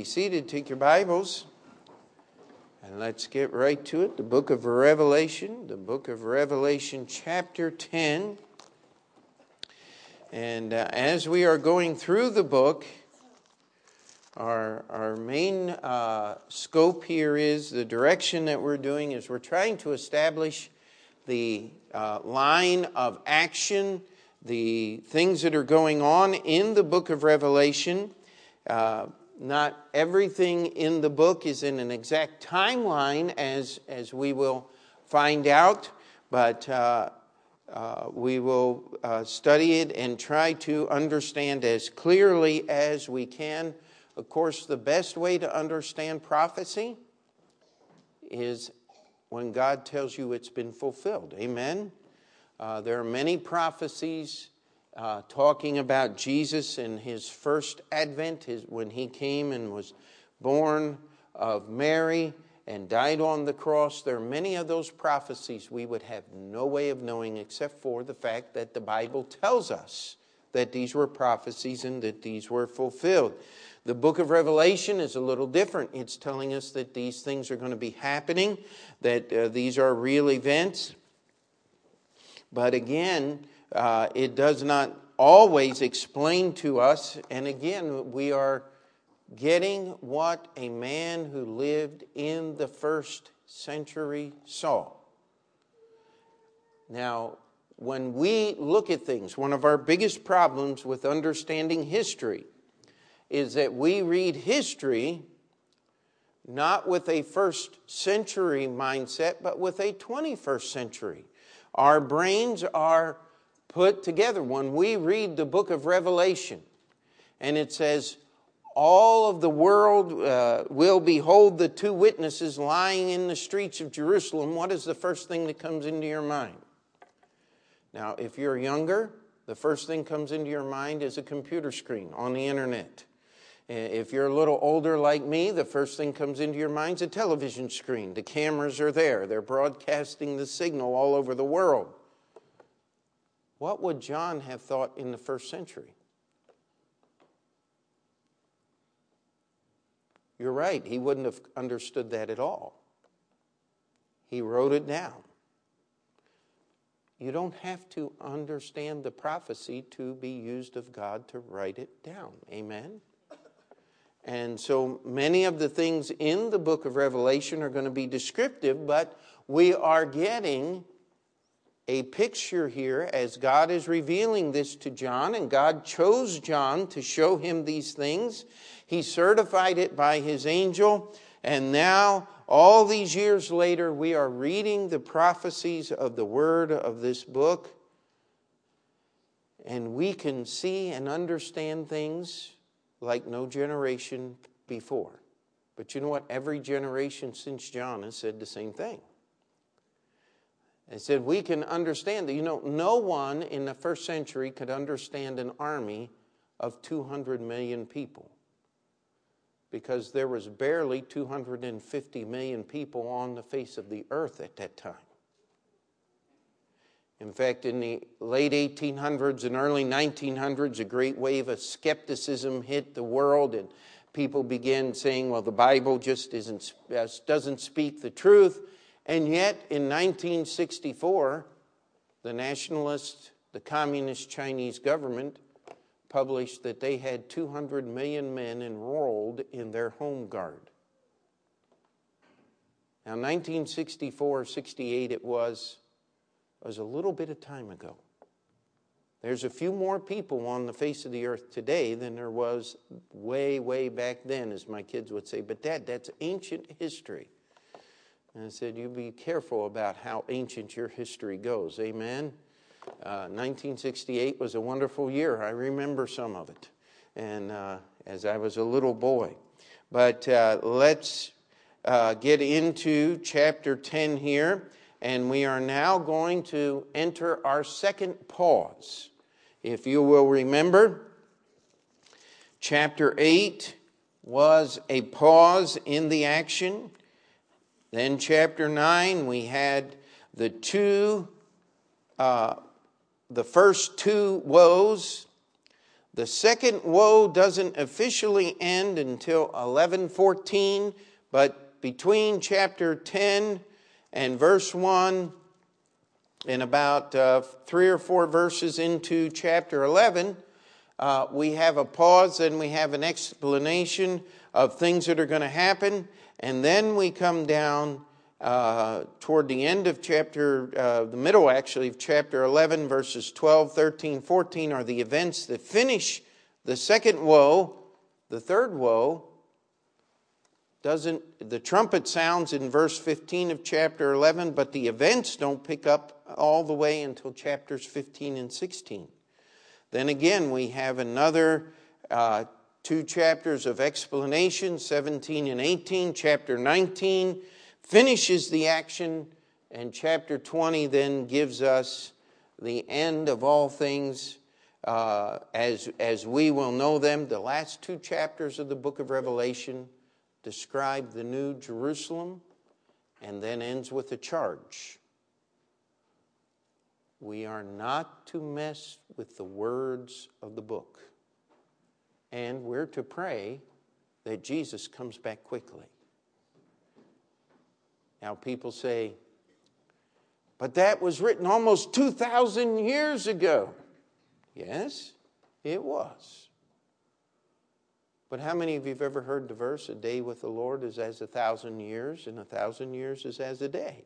Be seated, take your Bibles, and let's get right to it. The book of Revelation, the book of Revelation, chapter 10. And uh, as we are going through the book, our, our main uh, scope here is the direction that we're doing is we're trying to establish the uh, line of action, the things that are going on in the book of Revelation. Uh, not everything in the book is in an exact timeline, as, as we will find out, but uh, uh, we will uh, study it and try to understand as clearly as we can. Of course, the best way to understand prophecy is when God tells you it's been fulfilled. Amen? Uh, there are many prophecies uh, talking about Jesus and his first advent, his, when he came and was born of Mary and died on the cross. There are many of those prophecies we would have no way of knowing except for the fact that the Bible tells us that these were prophecies and that these were fulfilled. The book of Revelation is a little different. It's telling us that these things are going to be happening, that uh, these are real events. But again, uh, it does not always explain to us, and again, we are getting what a man who lived in the first century saw. Now, when we look at things, one of our biggest problems with understanding history is that we read history not with a first century mindset, but with a 21st century. Our brains are put together. When we read the book of Revelation, and it says, all of the world uh, will behold the two witnesses lying in the streets of Jerusalem. What is the first thing that comes into your mind? Now, if you're younger, the first thing comes into your mind is a computer screen on the internet. If you're a little older like me, the first thing comes into your mind is a television screen. The cameras are there, they're broadcasting the signal all over the world. What would John have thought in the first century? You're right, he wouldn't have understood that at all. He wrote it down. You don't have to understand the prophecy to be used of God to write it down. Amen? And so many of the things in the book of Revelation are going to be descriptive, but we are getting a picture here as God is revealing this to John, and God chose John to show him these things. He certified it by his angel, and now, all these years later, we are reading the prophecies of the word of this book, and we can see and understand things like no generation before. But you know what? Every generation since John has said the same thing. They said, We can understand that. You know, no one in the first century could understand an army of 200 million people because there was barely 250 million people on the face of the earth at that time. In fact, in the late 1800s and early 1900s, a great wave of skepticism hit the world, and people began saying, well, the Bible just isn't, uh, doesn't speak the truth. And yet, in 1964, the nationalist, the communist Chinese government published that they had 200 million men enrolled in their home guard. Now, 1964, 68, it was, was a little bit of time ago. There's a few more people on the face of the earth today than there was way, way back then, as my kids would say. But, Dad, that's ancient history. And I said, You be careful about how ancient your history goes. Amen. Uh, 1968 was a wonderful year. I remember some of it. And uh, as I was a little boy. But uh, let's uh, get into chapter 10 here. And we are now going to enter our second pause. If you will remember, chapter 8 was a pause in the action. Then, chapter 9, we had the two, uh, the first two woes. The second woe doesn't officially end until 1114, but between chapter 10 and verse 1, and about uh, three or four verses into chapter 11, uh, we have a pause and we have an explanation of things that are going to happen. And then we come down uh, toward the end of chapter, uh, the middle actually of chapter 11, verses 12, 13, 14 are the events that finish the second woe. The third woe doesn't, the trumpet sounds in verse 15 of chapter 11, but the events don't pick up all the way until chapters 15 and 16. Then again, we have another uh, two chapters of explanation, 17 and 18. Chapter 19 finishes the action, and chapter 20 then gives us the end of all things uh, as, as we will know them. The last two chapters of the book of Revelation describe the new Jerusalem and then ends with a charge. We are not to mess with the words of the book. And we're to pray that Jesus comes back quickly. Now, people say, but that was written almost 2,000 years ago. Yes, it was. But how many of you have ever heard the verse, a day with the Lord is as a thousand years, and a thousand years is as a day?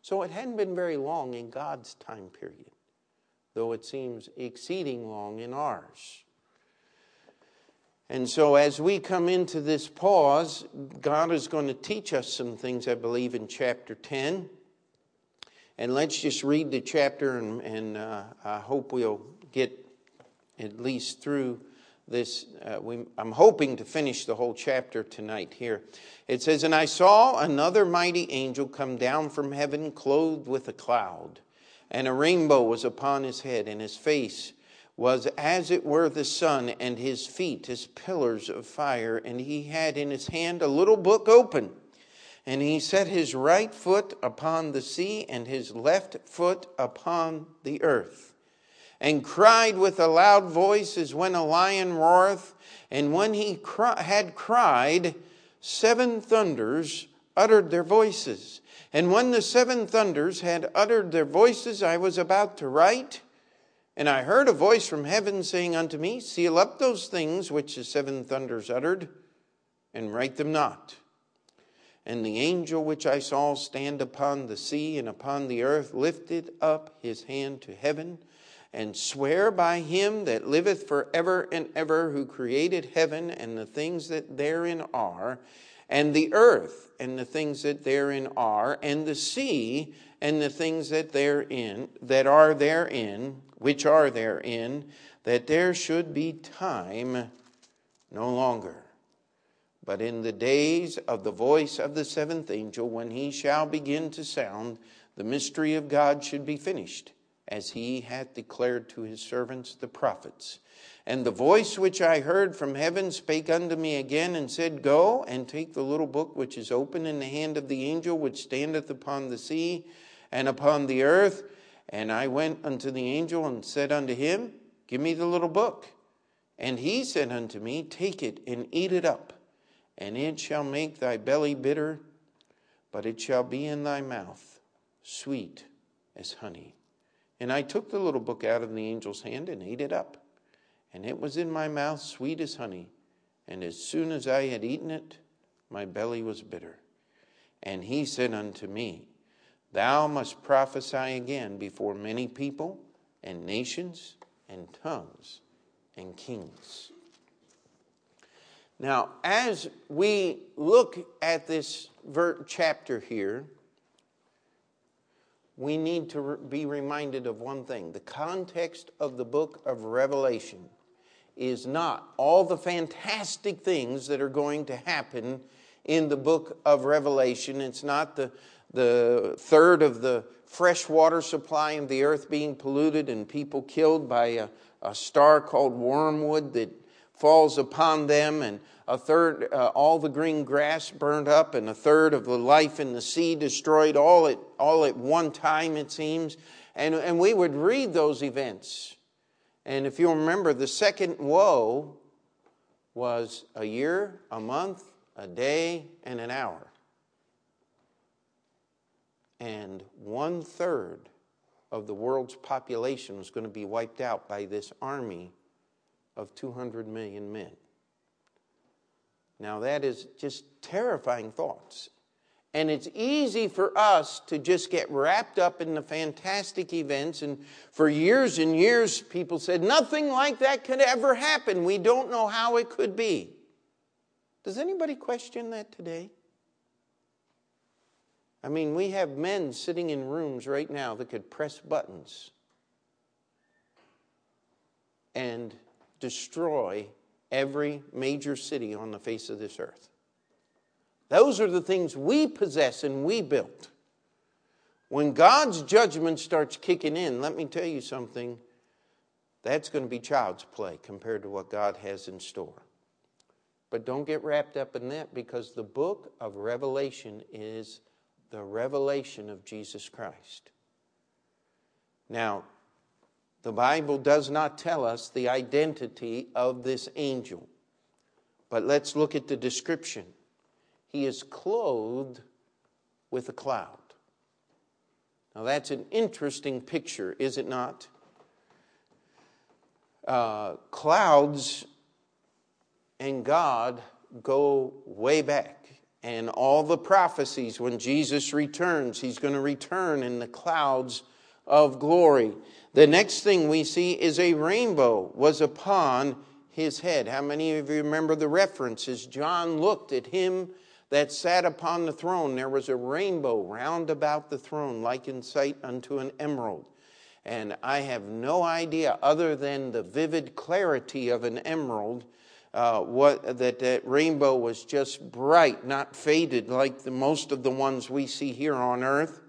So it hadn't been very long in God's time period, though it seems exceeding long in ours. And so, as we come into this pause, God is going to teach us some things, I believe, in chapter 10. And let's just read the chapter, and, and uh, I hope we'll get at least through this. Uh, we, I'm hoping to finish the whole chapter tonight here. It says, And I saw another mighty angel come down from heaven, clothed with a cloud, and a rainbow was upon his head, and his face was as it were the sun, and his feet as pillars of fire. And he had in his hand a little book open. And he set his right foot upon the sea, and his left foot upon the earth and cried with a loud voice as when a lion roareth. And when he had cried, seven thunders uttered their voices. And when the seven thunders had uttered their voices, I was about to write. And I heard a voice from heaven saying unto me, Seal up those things which the seven thunders uttered, and write them not. And the angel which I saw stand upon the sea and upon the earth lifted up his hand to heaven and swear by him that liveth for ever and ever, who created heaven and the things that therein are, and the earth and the things that therein are, and the sea and the things that therein that are therein, which are therein, that there should be time no longer. But in the days of the voice of the seventh angel, when he shall begin to sound, the mystery of God should be finished as he hath declared to his servants the prophets. And the voice which I heard from heaven spake unto me again and said, Go and take the little book which is open in the hand of the angel which standeth upon the sea and upon the earth. And I went unto the angel and said unto him, Give me the little book. And he said unto me, Take it and eat it up, and it shall make thy belly bitter, but it shall be in thy mouth sweet as honey. And I took the little book out of the angel's hand and ate it up. And it was in my mouth sweet as honey. And as soon as I had eaten it, my belly was bitter. And he said unto me, Thou must prophesy again before many people and nations and tongues and kings. Now, as we look at this chapter here, we need to be reminded of one thing. The context of the book of Revelation is not all the fantastic things that are going to happen in the book of Revelation. It's not the, the third of the fresh water supply of the earth being polluted and people killed by a, a star called wormwood that falls upon them and a third, uh, all the green grass burned up, and a third of the life in the sea destroyed, all at, all at one time, it seems. And, and we would read those events, And if you'll remember, the second woe was a year, a month, a day, and an hour. And one third of the world's population was going to be wiped out by this army of 200 million men. Now, that is just terrifying thoughts. And it's easy for us to just get wrapped up in the fantastic events. And for years and years, people said, nothing like that could ever happen. We don't know how it could be. Does anybody question that today? I mean, we have men sitting in rooms right now that could press buttons and destroy every major city on the face of this earth. Those are the things we possess and we built. When God's judgment starts kicking in, let me tell you something, that's going to be child's play compared to what God has in store. But don't get wrapped up in that because the book of Revelation is the revelation of Jesus Christ. Now, the Bible does not tell us the identity of this angel, but let's look at the description. He is clothed with a cloud. Now, that's an interesting picture, is it not? Uh, clouds and God go way back. And all the prophecies, when Jesus returns, he's going to return in the clouds of glory. The next thing we see is a rainbow was upon his head. How many of you remember the references? John looked at him that sat upon the throne. There was a rainbow round about the throne, like in sight unto an emerald. And I have no idea, other than the vivid clarity of an emerald, uh, what that, that rainbow was just bright, not faded like the, most of the ones we see here on earth.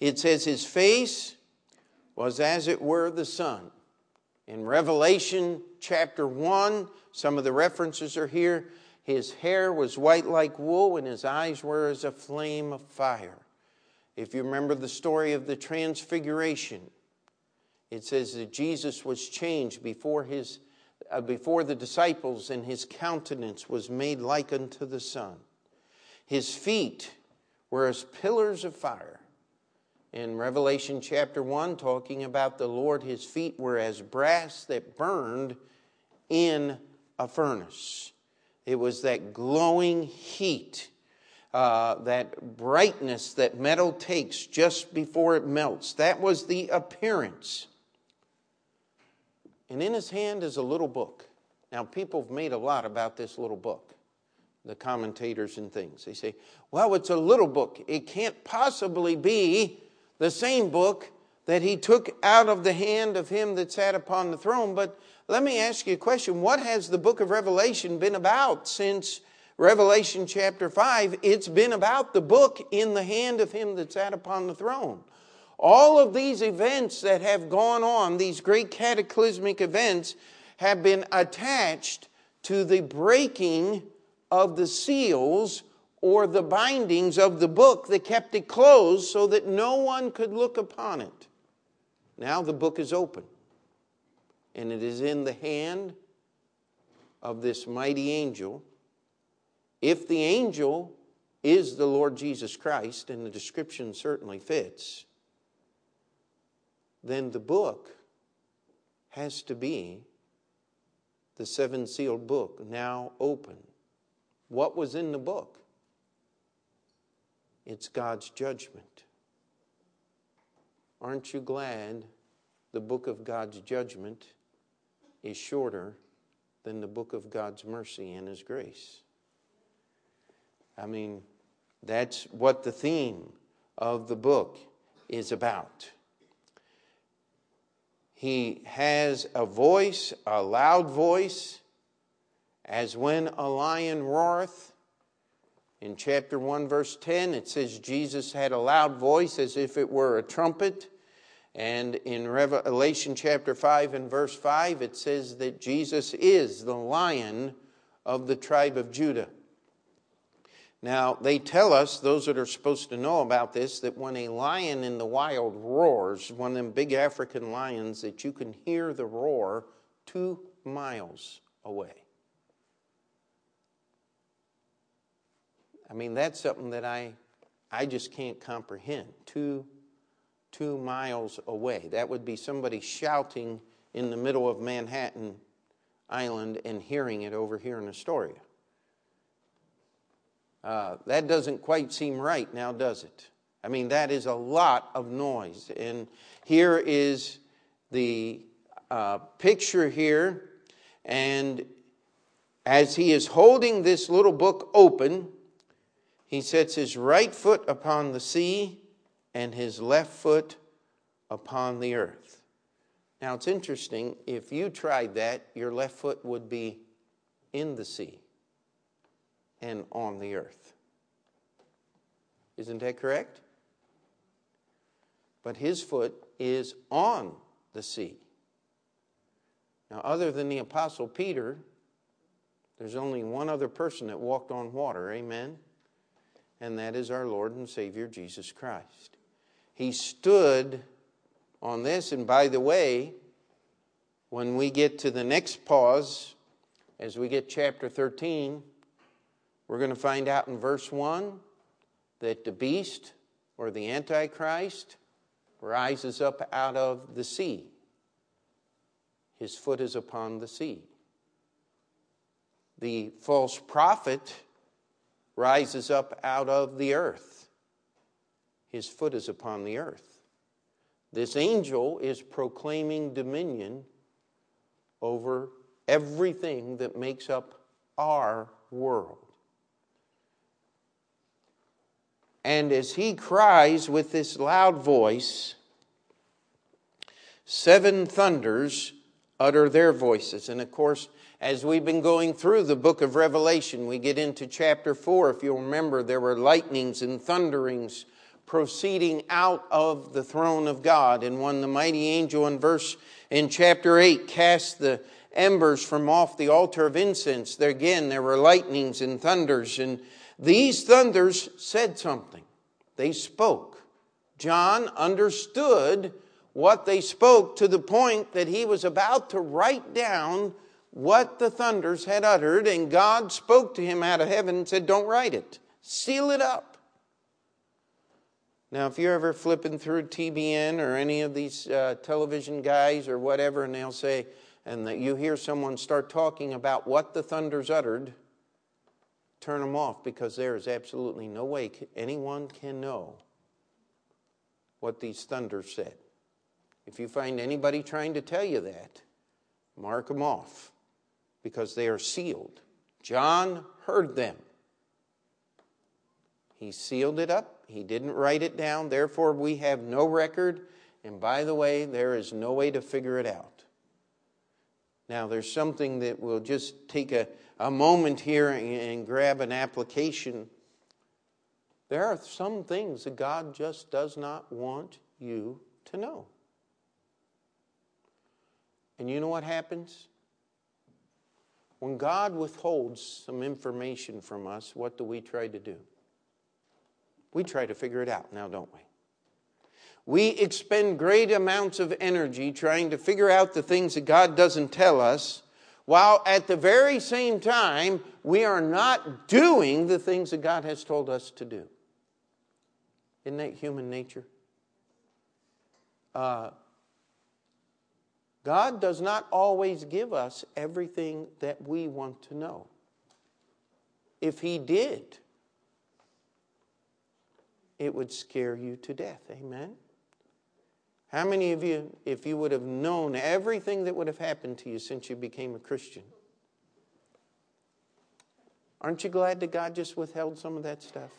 It says his face was as it were the sun. In Revelation chapter 1, some of the references are here. His hair was white like wool, and his eyes were as a flame of fire. If you remember the story of the Transfiguration, it says that Jesus was changed before his uh, before the disciples, and his countenance was made like unto the sun. His feet were as pillars of fire. In Revelation chapter 1, talking about the Lord, his feet were as brass that burned in a furnace. It was that glowing heat, uh, that brightness that metal takes just before it melts. That was the appearance and in his hand is a little book. Now, people have made a lot about this little book, the commentators and things. They say, well, it's a little book. It can't possibly be the same book that he took out of the hand of him that sat upon the throne. But let me ask you a question What has the book of Revelation been about since Revelation chapter 5? It's been about the book in the hand of him that sat upon the throne. All of these events that have gone on, these great cataclysmic events, have been attached to the breaking of the seals or the bindings of the book that kept it closed so that no one could look upon it. Now the book is open, and it is in the hand of this mighty angel. If the angel is the Lord Jesus Christ, and the description certainly fits, then the book has to be the seven sealed book now open. What was in the book? It's God's judgment. Aren't you glad the book of God's judgment is shorter than the book of God's mercy and His grace? I mean, that's what the theme of the book is about. He has a voice, a loud voice, as when a lion roareth. In chapter 1, verse 10, it says Jesus had a loud voice as if it were a trumpet. And in Revelation chapter 5 and verse 5, it says that Jesus is the lion of the tribe of Judah. Now, they tell us, those that are supposed to know about this, that when a lion in the wild roars, one of them big African lions, that you can hear the roar two miles away. I mean, that's something that I, I just can't comprehend. Two, two miles away. That would be somebody shouting in the middle of Manhattan Island and hearing it over here in Astoria. Uh, that doesn't quite seem right now, does it? I mean, that is a lot of noise. And here is the uh, picture here. And as he is holding this little book open, he sets his right foot upon the sea and his left foot upon the earth. Now, it's interesting. If you tried that, your left foot would be in the sea and on the earth. Isn't that correct? But his foot is on the sea. Now, other than the Apostle Peter, there's only one other person that walked on water. Amen? And that is our Lord and Savior Jesus Christ. He stood on this, and by the way, when we get to the next pause, as we get chapter 13, we're going to find out in verse 1 that the beast or the Antichrist rises up out of the sea. His foot is upon the sea. The false prophet rises up out of the earth. His foot is upon the earth. This angel is proclaiming dominion over everything that makes up our world. And as he cries with this loud voice, seven thunders utter their voices. And of course, as we've been going through the book of Revelation, we get into chapter 4. If you'll remember, there were lightnings and thunderings proceeding out of the throne of God. And when the mighty angel in verse in chapter 8 cast the embers from off the altar of incense, there again there were lightnings and thunders and these thunders said something. They spoke. John understood what they spoke to the point that he was about to write down what the thunders had uttered, and God spoke to him out of heaven and said, Don't write it, seal it up. Now, if you're ever flipping through TBN or any of these uh, television guys or whatever, and they'll say, and that you hear someone start talking about what the thunders uttered, turn them off because there is absolutely no way anyone can know what these thunders said. If you find anybody trying to tell you that, mark them off because they are sealed. John heard them. He sealed it up. He didn't write it down. Therefore, we have no record. And by the way, there is no way to figure it out. Now, there's something that will just take a, a moment here and grab an application, there are some things that God just does not want you to know. And you know what happens? When God withholds some information from us, what do we try to do? We try to figure it out now, don't we? We expend great amounts of energy trying to figure out the things that God doesn't tell us while at the very same time, we are not doing the things that God has told us to do. Isn't that human nature? Uh, God does not always give us everything that we want to know. If He did, it would scare you to death. Amen? How many of you, if you would have known everything that would have happened to you since you became a Christian, aren't you glad that God just withheld some of that stuff?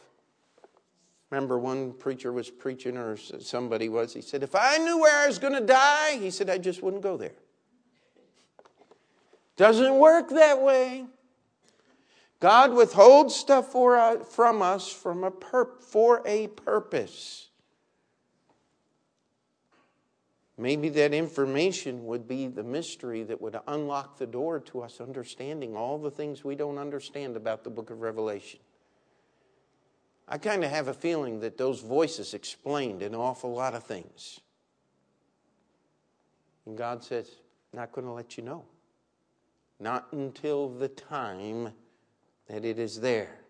Remember, one preacher was preaching, or somebody was, he said, If I knew where I was going to die, he said, I just wouldn't go there. Doesn't work that way. God withholds stuff for, uh, from us from a for a purpose. Maybe that information would be the mystery that would unlock the door to us understanding all the things we don't understand about the book of Revelation. I kind of have a feeling that those voices explained an awful lot of things. And God says, Not going to let you know. Not until the time that it is there.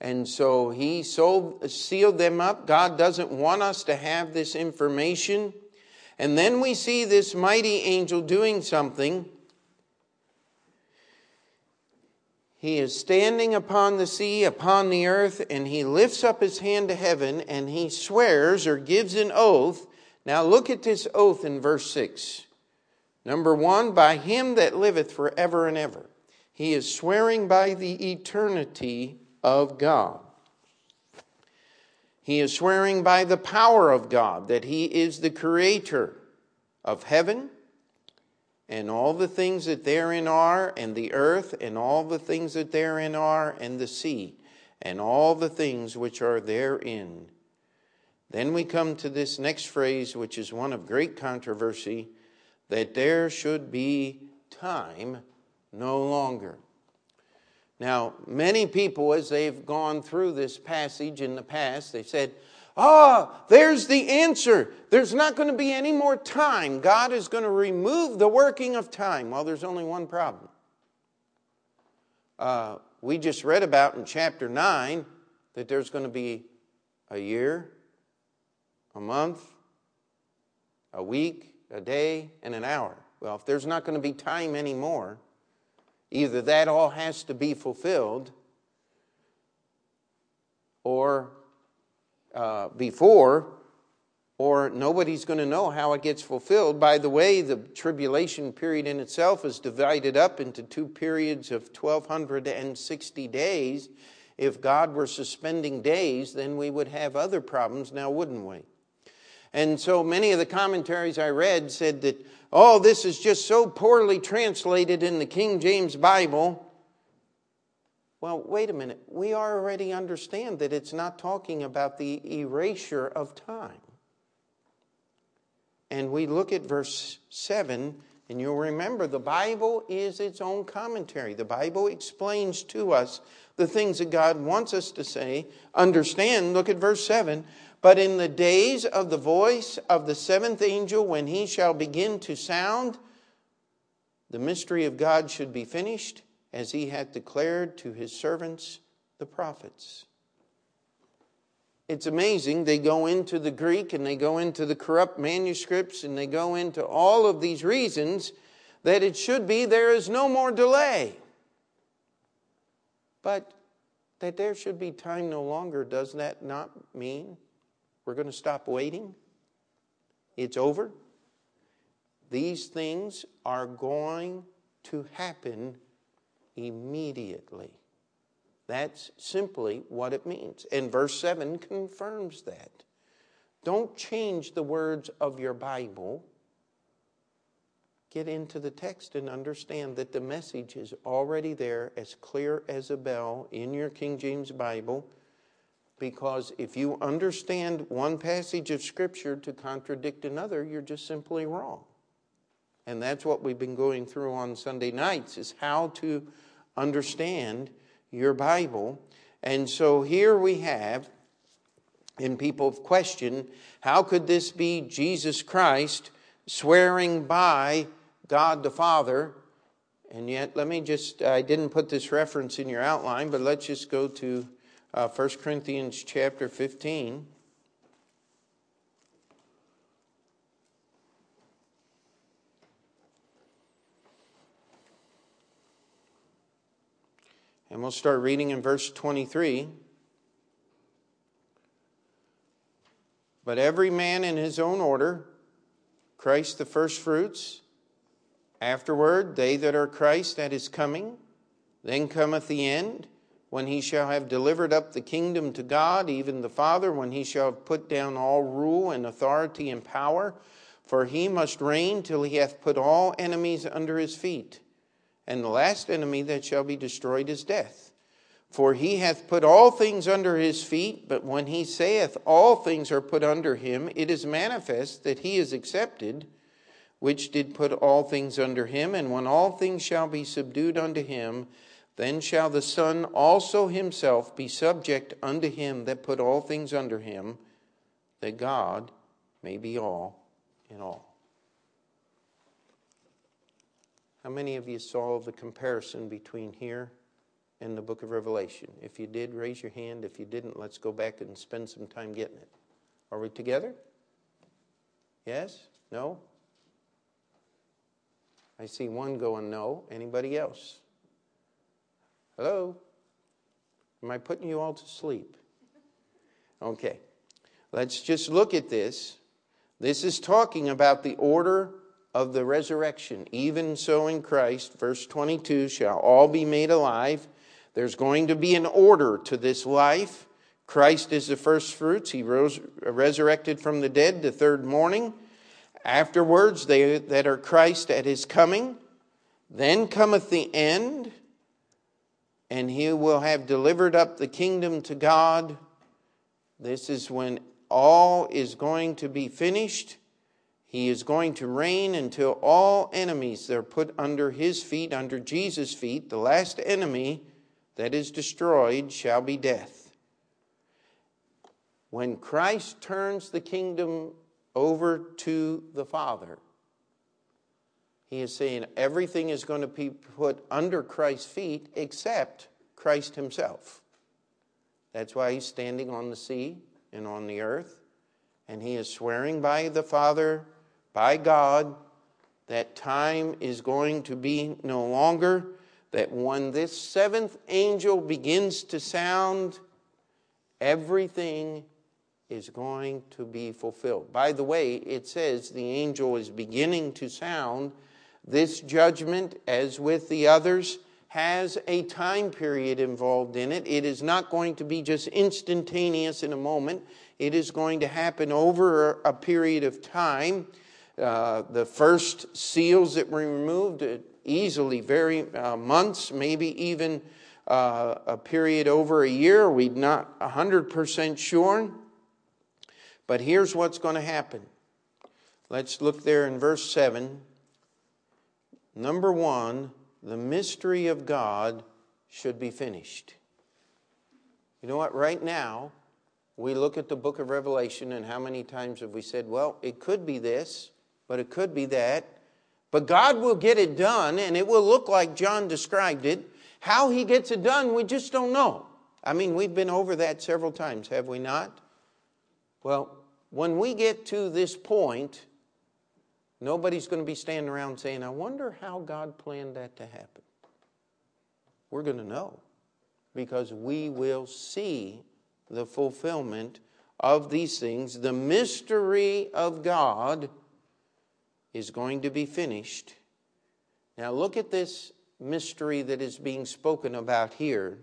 And so he sold, sealed them up. God doesn't want us to have this information. And then we see this mighty angel doing something. He is standing upon the sea, upon the earth, and he lifts up his hand to heaven and he swears or gives an oath. Now look at this oath in verse 6. Number one, by him that liveth forever and ever. He is swearing by the eternity of God. He is swearing by the power of God that He is the creator of heaven and all the things that therein are, and the earth and all the things that therein are, and the sea and all the things which are therein. Then we come to this next phrase, which is one of great controversy that there should be time no longer. Now, many people, as they've gone through this passage in the past, they've said, Ah, there's the answer. There's not going to be any more time. God is going to remove the working of time. Well, there's only one problem. Uh, we just read about in chapter 9 that there's going to be a year, a month, a week, a day, and an hour. Well, if there's not going to be time anymore, Either that all has to be fulfilled, or uh, before, or nobody's going to know how it gets fulfilled. By the way, the tribulation period in itself is divided up into two periods of 1,260 days. If God were suspending days, then we would have other problems now, wouldn't we? And so many of the commentaries I read said that oh, this is just so poorly translated in the King James Bible. Well, wait a minute. We already understand that it's not talking about the erasure of time. And we look at verse 7, and you'll remember the Bible is its own commentary. The Bible explains to us the things that God wants us to say, understand. Look at verse 7 but in the days of the voice of the seventh angel, when he shall begin to sound, the mystery of God should be finished, as he hath declared to his servants, the prophets. It's amazing. They go into the Greek and they go into the corrupt manuscripts and they go into all of these reasons that it should be there is no more delay. But that there should be time no longer, does that not mean we're going to stop waiting. It's over. These things are going to happen immediately. That's simply what it means. And verse 7 confirms that. Don't change the words of your Bible. Get into the text and understand that the message is already there, as clear as a bell in your King James Bible because if you understand one passage of Scripture to contradict another, you're just simply wrong. And that's what we've been going through on Sunday nights is how to understand your Bible. And so here we have, and people have questioned, how could this be Jesus Christ swearing by God the Father? And yet, let me just, I didn't put this reference in your outline, but let's just go to uh, 1 Corinthians chapter 15. And we'll start reading in verse 23. But every man in his own order, Christ the firstfruits, afterward they that are Christ at his coming, then cometh the end when he shall have delivered up the kingdom to God, even the Father, when he shall have put down all rule and authority and power, for he must reign till he hath put all enemies under his feet. And the last enemy that shall be destroyed is death. For he hath put all things under his feet, but when he saith all things are put under him, it is manifest that he is accepted, which did put all things under him. And when all things shall be subdued unto him, Then shall the Son also himself be subject unto him that put all things under him, that God may be all in all. How many of you saw the comparison between here and the book of Revelation? If you did, raise your hand. If you didn't, let's go back and spend some time getting it. Are we together? Yes? No? I see one going no. Anybody else? Hello? Am I putting you all to sleep? Okay. Let's just look at this. This is talking about the order of the resurrection. Even so in Christ, verse 22, shall all be made alive. There's going to be an order to this life. Christ is the first fruits. He rose resurrected from the dead the third morning. Afterwards, they that are Christ at his coming. Then cometh the end and he will have delivered up the kingdom to God. This is when all is going to be finished. He is going to reign until all enemies are put under his feet, under Jesus' feet. The last enemy that is destroyed shall be death. When Christ turns the kingdom over to the Father, he is saying everything is going to be put under Christ's feet except Christ himself. That's why he's standing on the sea and on the earth. And he is swearing by the Father, by God, that time is going to be no longer. That when this seventh angel begins to sound, everything is going to be fulfilled. By the way, it says the angel is beginning to sound this judgment, as with the others, has a time period involved in it. It is not going to be just instantaneous in a moment, it is going to happen over a period of time. Uh, the first seals that were removed, uh, easily, very uh, months, maybe even uh, a period over a year. We're not 100% sure. But here's what's going to happen. Let's look there in verse 7. Number one, the mystery of God should be finished. You know what? Right now, we look at the book of Revelation, and how many times have we said, well, it could be this, but it could be that. But God will get it done, and it will look like John described it. How he gets it done, we just don't know. I mean, we've been over that several times, have we not? Well, when we get to this point, Nobody's going to be standing around saying, I wonder how God planned that to happen. We're going to know because we will see the fulfillment of these things. The mystery of God is going to be finished. Now, look at this mystery that is being spoken about here.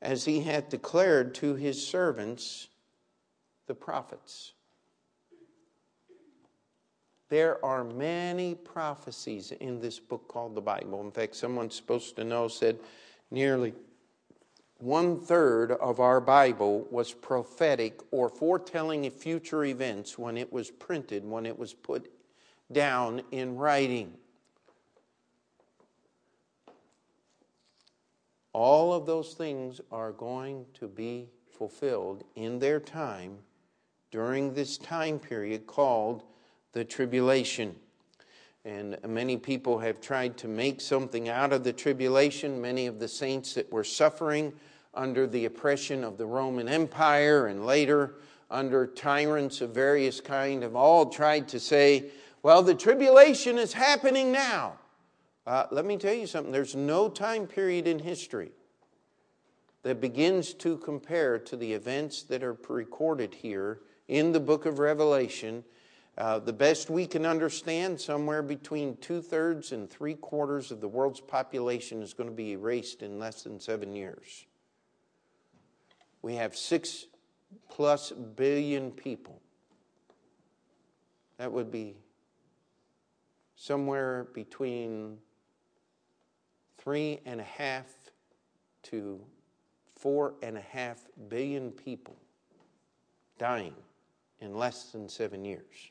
As he had declared to his servants, the prophets. There are many prophecies in this book called the Bible. In fact, someone supposed to know said nearly one third of our Bible was prophetic or foretelling future events when it was printed, when it was put down in writing. All of those things are going to be fulfilled in their time during this time period called the tribulation. And many people have tried to make something out of the tribulation. Many of the saints that were suffering under the oppression of the Roman Empire and later under tyrants of various kind have all tried to say, well, the tribulation is happening now. Uh, let me tell you something. There's no time period in history that begins to compare to the events that are recorded here in the book of Revelation uh, the best we can understand, somewhere between two thirds and three quarters of the world's population is going to be erased in less than seven years. We have six plus billion people. That would be somewhere between three and a half to four and a half billion people dying in less than seven years.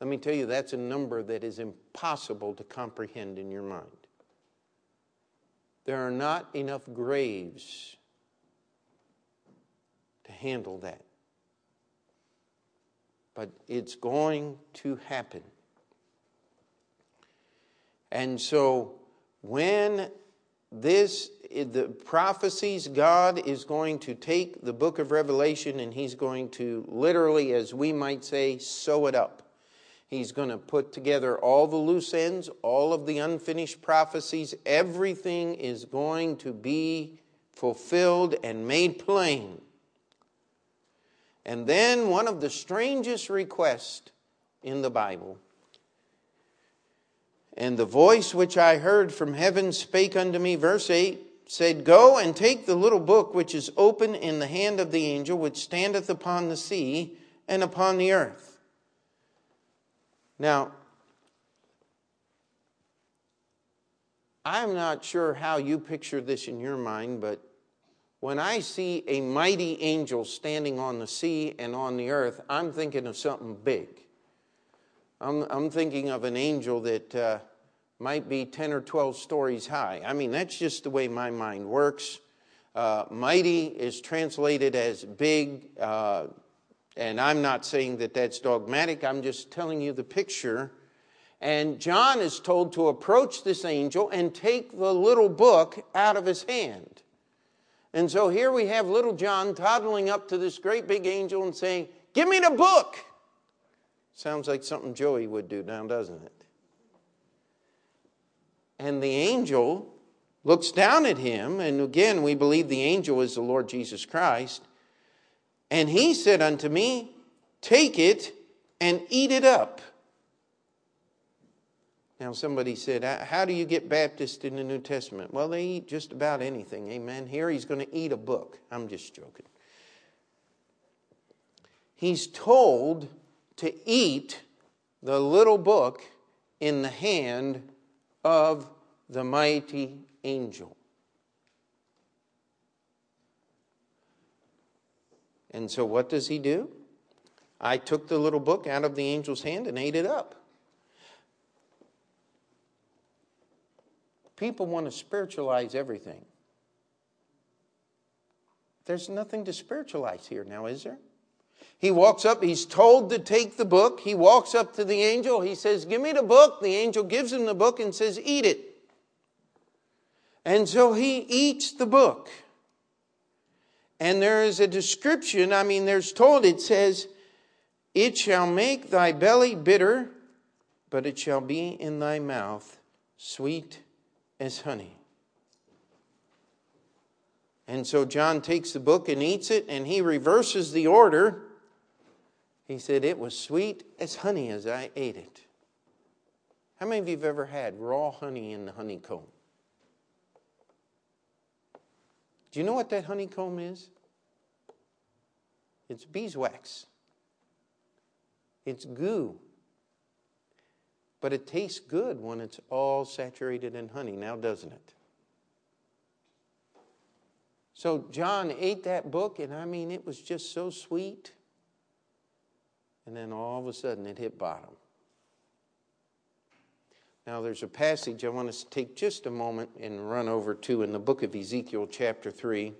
Let me tell you, that's a number that is impossible to comprehend in your mind. There are not enough graves to handle that. But it's going to happen. And so when this the prophecies god is going to take the book of revelation and he's going to literally as we might say sew it up he's going to put together all the loose ends all of the unfinished prophecies everything is going to be fulfilled and made plain and then one of the strangest requests in the bible and the voice which I heard from heaven spake unto me, verse 8, said, Go and take the little book which is open in the hand of the angel which standeth upon the sea and upon the earth. Now, I'm not sure how you picture this in your mind, but when I see a mighty angel standing on the sea and on the earth, I'm thinking of something big. I'm, I'm thinking of an angel that uh, might be 10 or 12 stories high. I mean, that's just the way my mind works. Uh, mighty is translated as big, uh, and I'm not saying that that's dogmatic, I'm just telling you the picture. And John is told to approach this angel and take the little book out of his hand. And so here we have little John toddling up to this great big angel and saying, Give me the book. Sounds like something Joey would do now, doesn't it? And the angel looks down at him, and again, we believe the angel is the Lord Jesus Christ. And he said unto me, Take it and eat it up. Now, somebody said, How do you get Baptist in the New Testament? Well, they eat just about anything. Amen. Here he's going to eat a book. I'm just joking. He's told to eat the little book in the hand of the mighty angel. And so, what does he do? I took the little book out of the angel's hand and ate it up. People want to spiritualize everything. There's nothing to spiritualize here now, is there? He walks up, he's told to take the book. He walks up to the angel. He says, Give me the book. The angel gives him the book and says, Eat it. And so he eats the book. And there is a description, I mean, there's told, it says, It shall make thy belly bitter, but it shall be in thy mouth sweet as honey. And so John takes the book and eats it, and he reverses the order. He said, It was sweet as honey as I ate it. How many of you have ever had raw honey in the honeycomb? Do you know what that honeycomb is? It's beeswax, it's goo. But it tastes good when it's all saturated in honey, now doesn't it? So John ate that book, and I mean, it was just so sweet and then all of a sudden it hit bottom. Now, there's a passage I want us to take just a moment and run over to in the book of Ezekiel, chapter 3.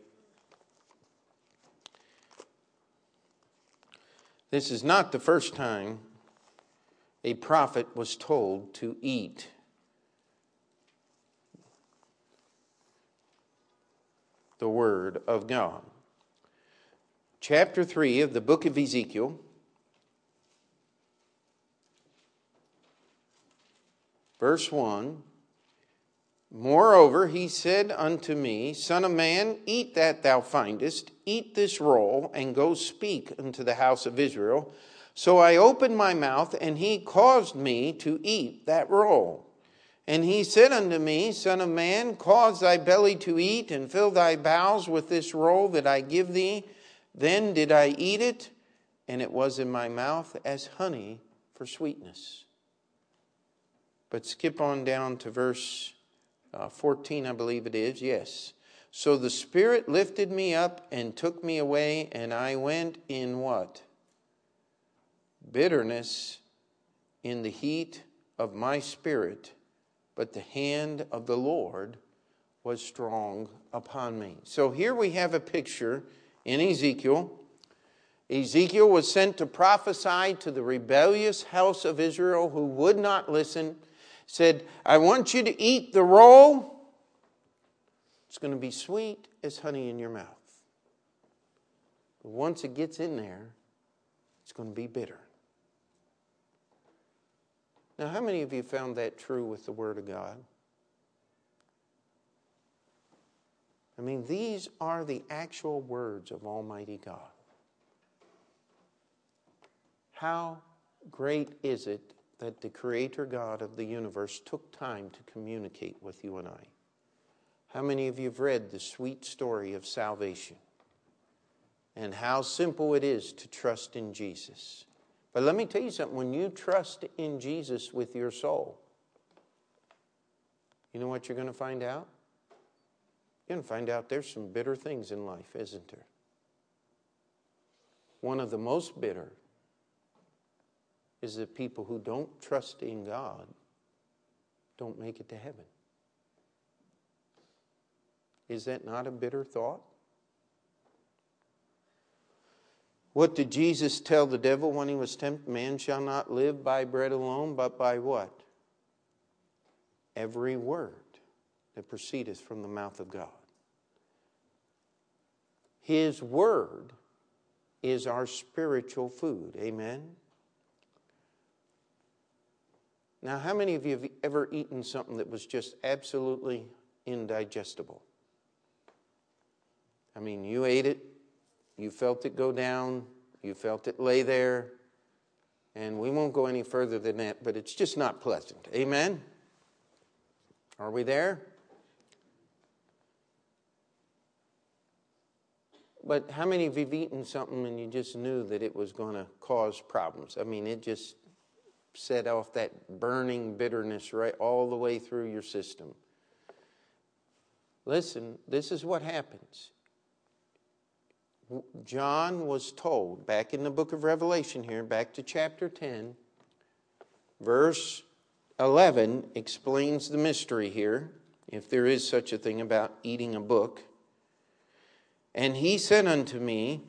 This is not the first time a prophet was told to eat. The Word of God. Chapter 3 of the book of Ezekiel. Verse 1 Moreover, he said unto me, Son of man, eat that thou findest, eat this roll, and go speak unto the house of Israel. So I opened my mouth, and he caused me to eat that roll. And he said unto me, Son of man, cause thy belly to eat, and fill thy bowels with this roll that I give thee. Then did I eat it, and it was in my mouth as honey for sweetness. But skip on down to verse uh, 14, I believe it is. Yes. So the Spirit lifted me up and took me away, and I went in what? Bitterness in the heat of my spirit, but the hand of the Lord was strong upon me. So here we have a picture in Ezekiel. Ezekiel was sent to prophesy to the rebellious house of Israel who would not listen. Said, I want you to eat the roll. It's going to be sweet as honey in your mouth. But once it gets in there, it's going to be bitter. Now, how many of you found that true with the Word of God? I mean, these are the actual words of Almighty God. How great is it that the Creator God of the universe took time to communicate with you and I? How many of you have read the sweet story of salvation? And how simple it is to trust in Jesus. But let me tell you something when you trust in Jesus with your soul, you know what you're going to find out? You're going to find out there's some bitter things in life, isn't there? One of the most bitter is that people who don't trust in God don't make it to heaven. Is that not a bitter thought? What did Jesus tell the devil when he was tempted? Man shall not live by bread alone, but by what? Every word that proceedeth from the mouth of God. His Word is our spiritual food. Amen? Now, how many of you have ever eaten something that was just absolutely indigestible? I mean, you ate it, you felt it go down, you felt it lay there, and we won't go any further than that, but it's just not pleasant. Amen? Are we there? But how many of you have eaten something and you just knew that it was going to cause problems? I mean, it just set off that burning bitterness right all the way through your system. Listen, this is what happens. John was told back in the book of Revelation here, back to chapter 10, verse 11 explains the mystery here, if there is such a thing about eating a book. And he said unto me,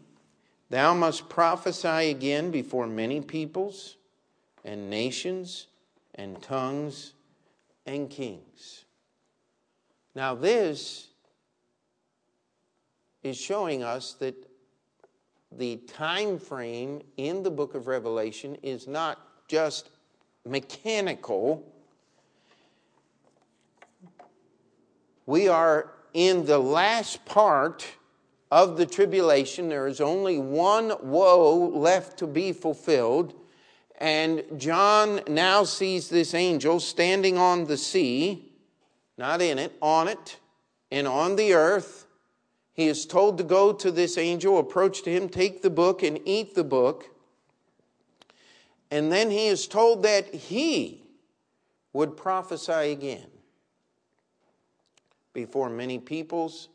Thou must prophesy again before many peoples and nations and tongues and kings. Now, this is showing us that the time frame in the book of Revelation is not just mechanical. We are in the last part of the tribulation. There is only one woe left to be fulfilled. And John now sees this angel standing on the sea, not in it, on it, and on the earth. He is told to go to this angel, approach to him, take the book, and eat the book. And then he is told that he would prophesy again before many peoples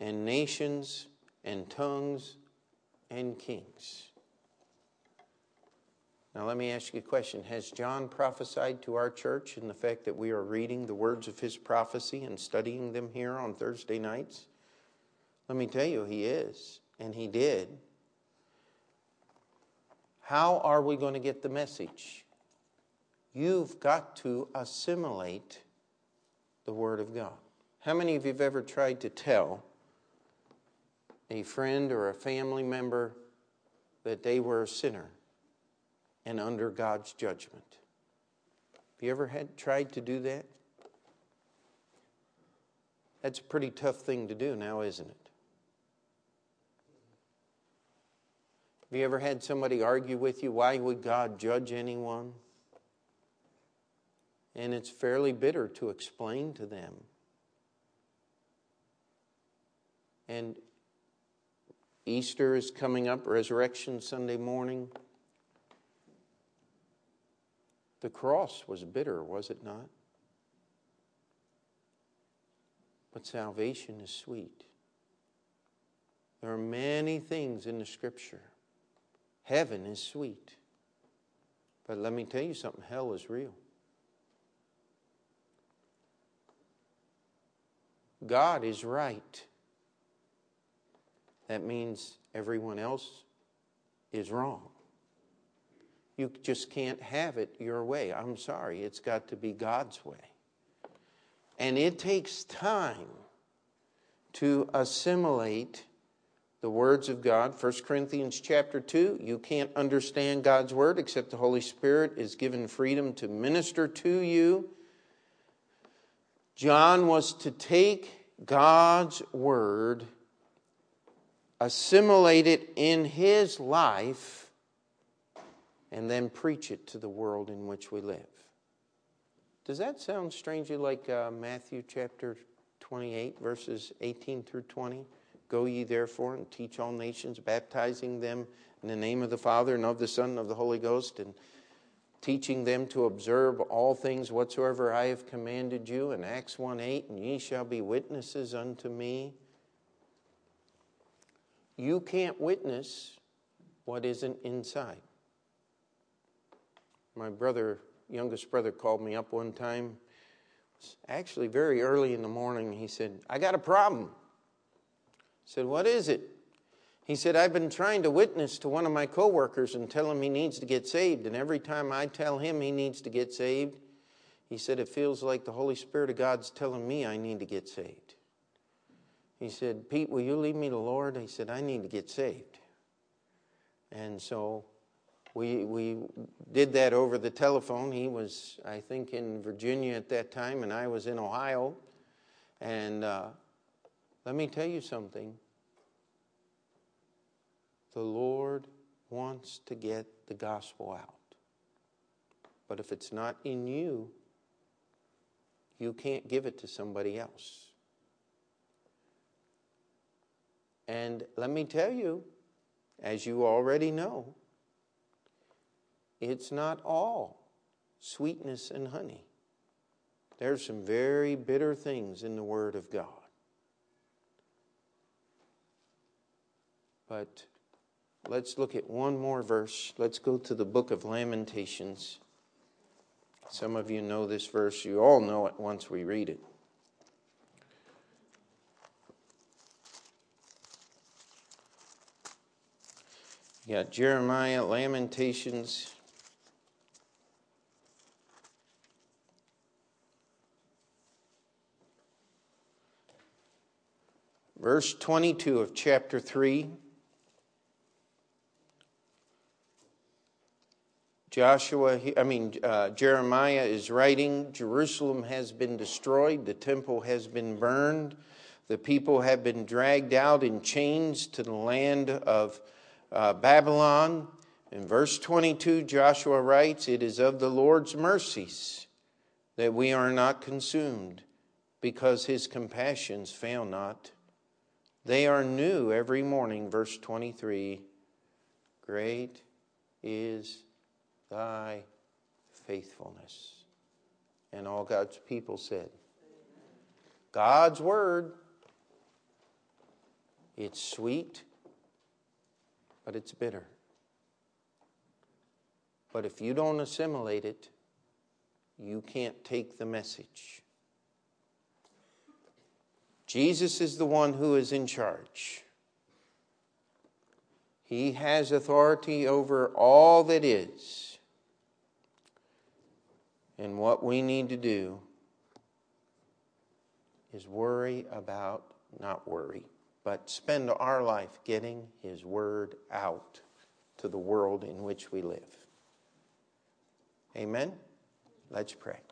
and nations and tongues and kings. Now, let me ask you a question. Has John prophesied to our church in the fact that we are reading the words of his prophecy and studying them here on Thursday nights? Let me tell you, he is, and he did. How are we going to get the message? You've got to assimilate the Word of God. How many of you have ever tried to tell a friend or a family member that they were a sinner and under God's judgment. Have you ever had tried to do that? That's a pretty tough thing to do now, isn't it? Have you ever had somebody argue with you, why would God judge anyone? And it's fairly bitter to explain to them. And Easter is coming up, Resurrection Sunday morning. The cross was bitter, was it not? But salvation is sweet. There are many things in the scripture. Heaven is sweet. But let me tell you something hell is real. God is right. That means everyone else is wrong. You just can't have it your way. I'm sorry, it's got to be God's way. And it takes time to assimilate the words of God. 1 Corinthians chapter 2, you can't understand God's word except the Holy Spirit is given freedom to minister to you. John was to take God's word, assimilate it in his life, and then preach it to the world in which we live. Does that sound strangely like uh, Matthew chapter 28, verses 18 through 20? Go ye therefore and teach all nations, baptizing them in the name of the Father and of the Son and of the Holy Ghost, and teaching them to observe all things whatsoever I have commanded you. In Acts 1 8, and ye shall be witnesses unto me. You can't witness what isn't inside. My brother, youngest brother, called me up one time. actually very early in the morning. He said, I got a problem. I said, What is it? He said, I've been trying to witness to one of my coworkers and tell him he needs to get saved. And every time I tell him he needs to get saved, he said, It feels like the Holy Spirit of God's telling me I need to get saved. He said, Pete, will you lead me to the Lord? He said, I need to get saved. And so we, we did that over the telephone. He was, I think, in Virginia at that time, and I was in Ohio. And uh, let me tell you something. The Lord wants to get the gospel out. But if it's not in you, you can't give it to somebody else. And let me tell you, as you already know, it's not all sweetness and honey. There's some very bitter things in the Word of God. But let's look at one more verse. Let's go to the book of Lamentations. Some of you know this verse. You all know it once we read it. You got Jeremiah, Lamentations. Verse 22 of chapter 3. Joshua, I mean, uh, Jeremiah is writing Jerusalem has been destroyed, the temple has been burned, the people have been dragged out in chains to the land of uh, Babylon. In verse 22, Joshua writes, It is of the Lord's mercies that we are not consumed, because his compassions fail not. They are new every morning. Verse 23 Great is thy faithfulness. And all God's people said, God's word, it's sweet, but it's bitter. But if you don't assimilate it, you can't take the message. Jesus is the one who is in charge. He has authority over all that is. And what we need to do is worry about, not worry, but spend our life getting His Word out to the world in which we live. Amen? Let's pray.